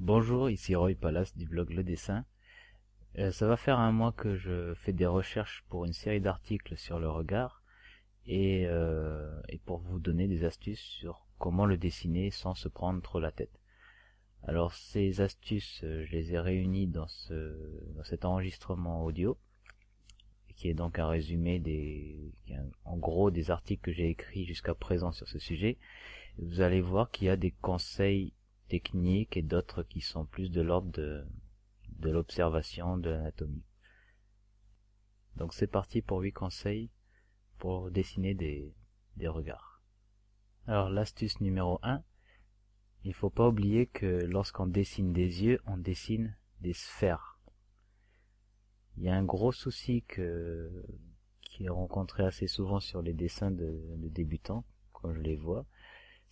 Bonjour, ici Roy Palace du blog Le Dessin. Euh, ça va faire un mois que je fais des recherches pour une série d'articles sur le regard et, euh, et, pour vous donner des astuces sur comment le dessiner sans se prendre trop la tête. Alors ces astuces, euh, je les ai réunies dans, ce, dans cet enregistrement audio qui est donc un résumé en gros des articles que j'ai écrits jusqu'à présent sur ce sujet. Vous allez voir qu'il y a des conseils techniques et d'autres qui sont plus de l'ordre de, l'observation de l'anatomie. Donc c'est parti pour 8 conseils pour dessiner des, regards. Alors l'astuce numéro 1, il faut pas oublier que lorsqu'on dessine des yeux, on dessine des sphères. Il y a un gros souci qui est rencontré assez souvent sur les dessins de, de débutants, quand je les vois,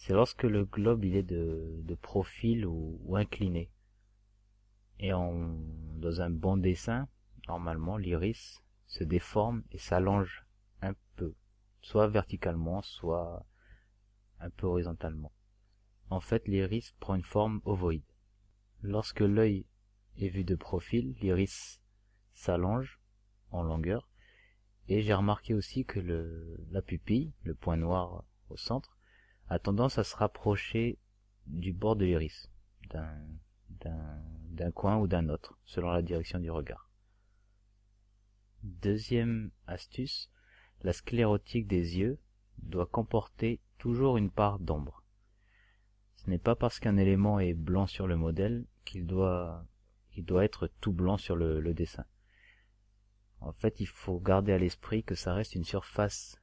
c'est lorsque le globe il est de, profil ou, incliné. Et dans un bon dessin, normalement l'iris se déforme et s'allonge un peu, soit verticalement, soit un peu horizontalement. En fait, l'iris prend une forme ovoïde. Lorsque l'œil est vu de profil, l'iris s'allonge en longueur, et j'ai remarqué aussi que la pupille, le point noir au centre, a tendance à se rapprocher du bord de l'iris, d'un coin ou d'un autre, selon la direction du regard. Deuxième astuce, la sclérotique des yeux doit comporter toujours une part d'ombre. Ce n'est pas parce qu'un élément est blanc sur le modèle qu'il doit, être tout blanc sur le, le dessin. En fait, il faut garder à l'esprit que ça reste une surface,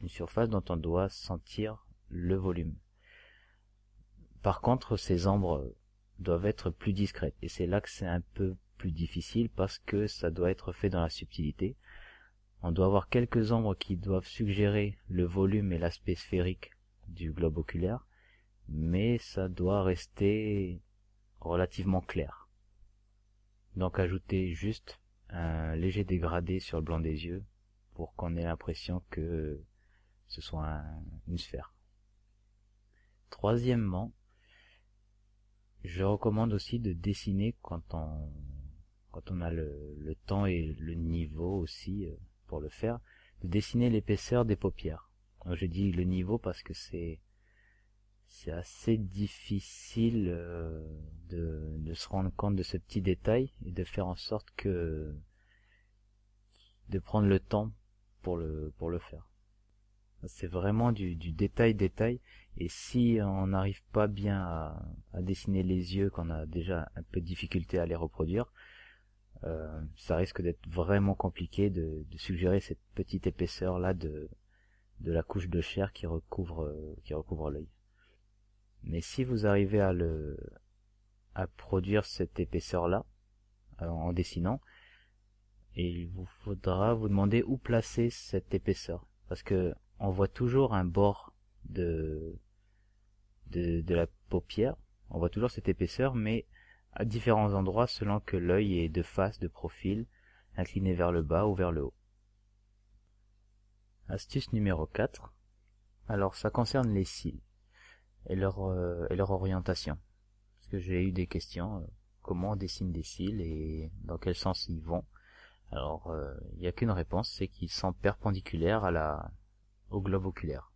une surface dont on doit sentir le volume. Par contre, ces ombres doivent être plus discrètes, et c'est là que c'est un peu plus difficile parce que ça doit être fait dans la subtilité. On doit avoir quelques ombres qui doivent suggérer le volume et l'aspect sphérique du globe oculaire, mais ça doit rester relativement clair. Donc ajouter juste un léger dégradé sur le blanc des yeux pour qu'on ait l'impression que ce soit une sphère. Troisièmement, je recommande aussi de dessiner quand on, a le, temps et le niveau aussi euh, pour le faire, de dessiner l'épaisseur des paupières. je dis le niveau parce que c'est assez difficile euh, de, se rendre compte de ce petit détail et de faire en sorte que de prendre le temps pour le faire. C'est vraiment du, détail détail et si on n'arrive pas bien à, dessiner les yeux, qu'on a déjà un peu de difficulté à les reproduire, euh, ça risque d'être vraiment compliqué de, suggérer cette petite épaisseur là de, de la couche de chair qui recouvre qui recouvre l'œil. Mais si vous arrivez à le à produire cette épaisseur là euh, en dessinant, il vous faudra vous demander où placer cette épaisseur parce que on voit toujours un bord de, la paupière. On voit toujours cette épaisseur, mais à différents endroits selon que l'œil est de face, de profil, incliné vers le bas ou vers le haut. Astuce numéro 4. Alors ça concerne les cils et leur, euh, et leur orientation. Parce que j'ai eu des questions, euh, comment on dessine des cils et dans quel sens ils vont. Alors euh, il n'y a qu'une réponse, c'est qu'ils sont perpendiculaires à la, au globe oculaire.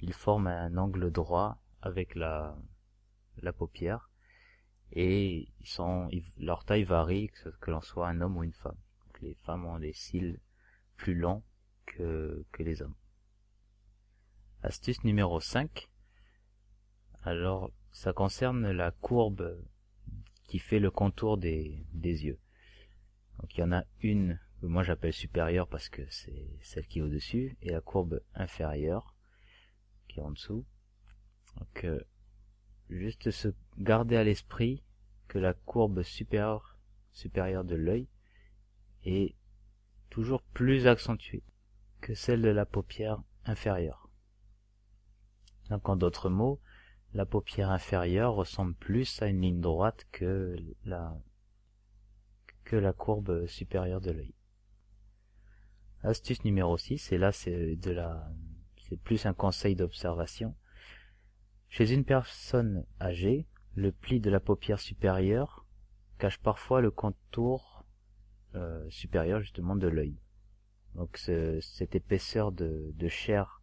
Ils forment un angle droit avec la, la paupière et ils sont, leur taille varie que, l'on soit un homme ou une femme. les femmes ont des cils plus longs que, que les hommes. Astuce numéro 5. Alors, ça concerne la courbe qui fait le contour des, des yeux. Donc il y en a une moi j'appelle supérieure parce que c'est celle qui est au-dessus, et la courbe inférieure qui est en dessous. Donc euh, juste se garder à l'esprit que la courbe supérieure, supérieure de l'œil est toujours plus accentuée que celle de la paupière inférieure. Donc en d'autres mots, la paupière inférieure ressemble plus à une ligne droite que la, que la courbe supérieure de l'œil. Astuce numéro 6, et là c'est de la c'est plus un conseil d'observation. Chez une personne âgée, Le pli de la paupière supérieure cache parfois le contour euh, supérieur justement de l'œil. Donc cette épaisseur de, chair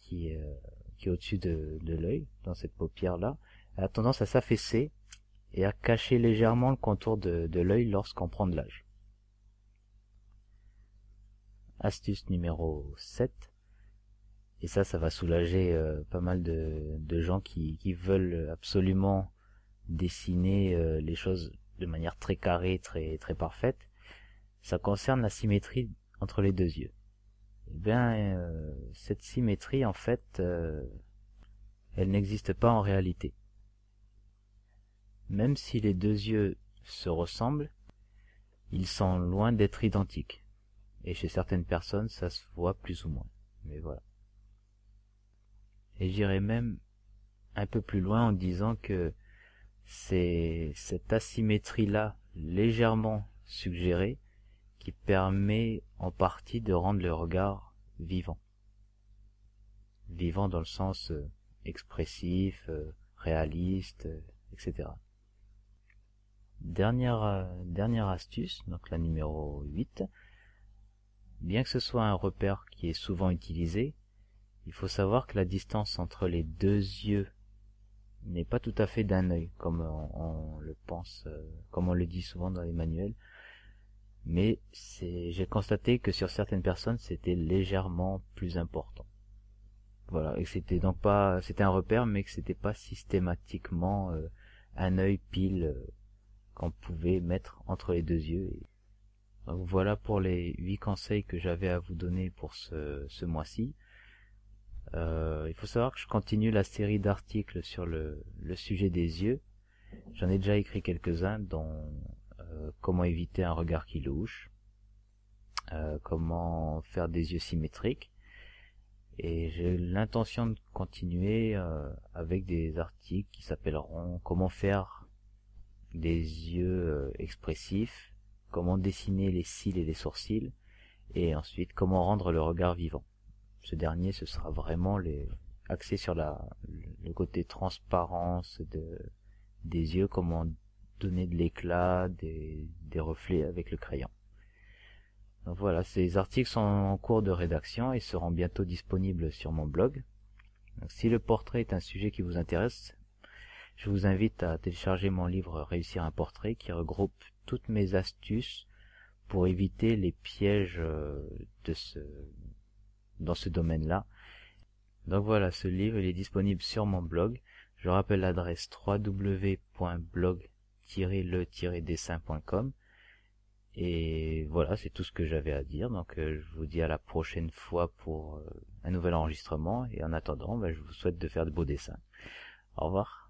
qui est, euh, qui est au-dessus de, de l'œil, dans cette paupière-là, a tendance à s'affaisser et à cacher légèrement le contour de, de l'œil lorsqu'on prend de l'âge. Astuce numéro 7. Et ça, ça va soulager euh, pas mal de, gens qui, qui, veulent absolument dessiner euh, les choses de manière très carrée, très, très parfaite. Ça concerne la symétrie entre les deux yeux. Eh bien, euh, cette symétrie, en fait, elle n'existe pas en réalité. Même si les deux yeux se ressemblent, ils sont loin d'être identiques. Et chez certaines personnes, ça se voit plus ou moins. Mais voilà. Et j'irai même un peu plus loin en disant que c'est cette asymétrie-là légèrement suggérée qui permet en partie de rendre le regard vivant. Vivant dans le sens euh, expressif, euh, réaliste, euh, etc. Dernière, dernière astuce, donc la numéro 8, Bien que ce soit un repère qui est souvent utilisé, il faut savoir que la distance entre les deux yeux n'est pas tout à fait d'un œil, comme on, le pense, euh, comme on le dit souvent dans les manuels. Mais j'ai constaté que sur certaines personnes, c'était légèrement plus important. Voilà, et c'était donc pas, c'était un repère, mais que c'était pas systématiquement euh, un œil pile euh, qu'on pouvait mettre entre les deux yeux. Voilà pour les huit conseils que j'avais à vous donner pour ce, mois-ci. Euh, il faut savoir que je continue la série d'articles sur le, sujet des yeux. J'en ai déjà écrit quelques-uns, dont euh, comment éviter un regard qui louche, euh, comment faire des yeux symétriques, et j'ai l'intention de continuer avec des articles qui s'appelleront comment faire des yeux expressifs, comment dessiner les cils et les sourcils, et ensuite comment rendre le regard vivant ce dernier, ce sera vraiment axé sur le côté transparence de, des yeux, comment donner de l'éclat, des, reflets avec le crayon. Voilà, ces articles sont en cours de rédaction et seront bientôt disponibles sur mon blog. si le portrait est un sujet qui vous intéresse, je vous invite à télécharger mon livre Réussir un portrait qui regroupe toutes mes astuces pour éviter les pièges euh, dans ce domaine-là. Donc voilà, ce livre il est disponible sur mon blog. Je rappelle l'adresse www.blog-le-dessin.com. Et voilà, c'est tout ce que j'avais à dire. Donc euh, je vous dis à la prochaine fois pour euh, un nouvel enregistrement. Et en attendant, bah, je vous souhaite de faire de beaux dessins. Au revoir.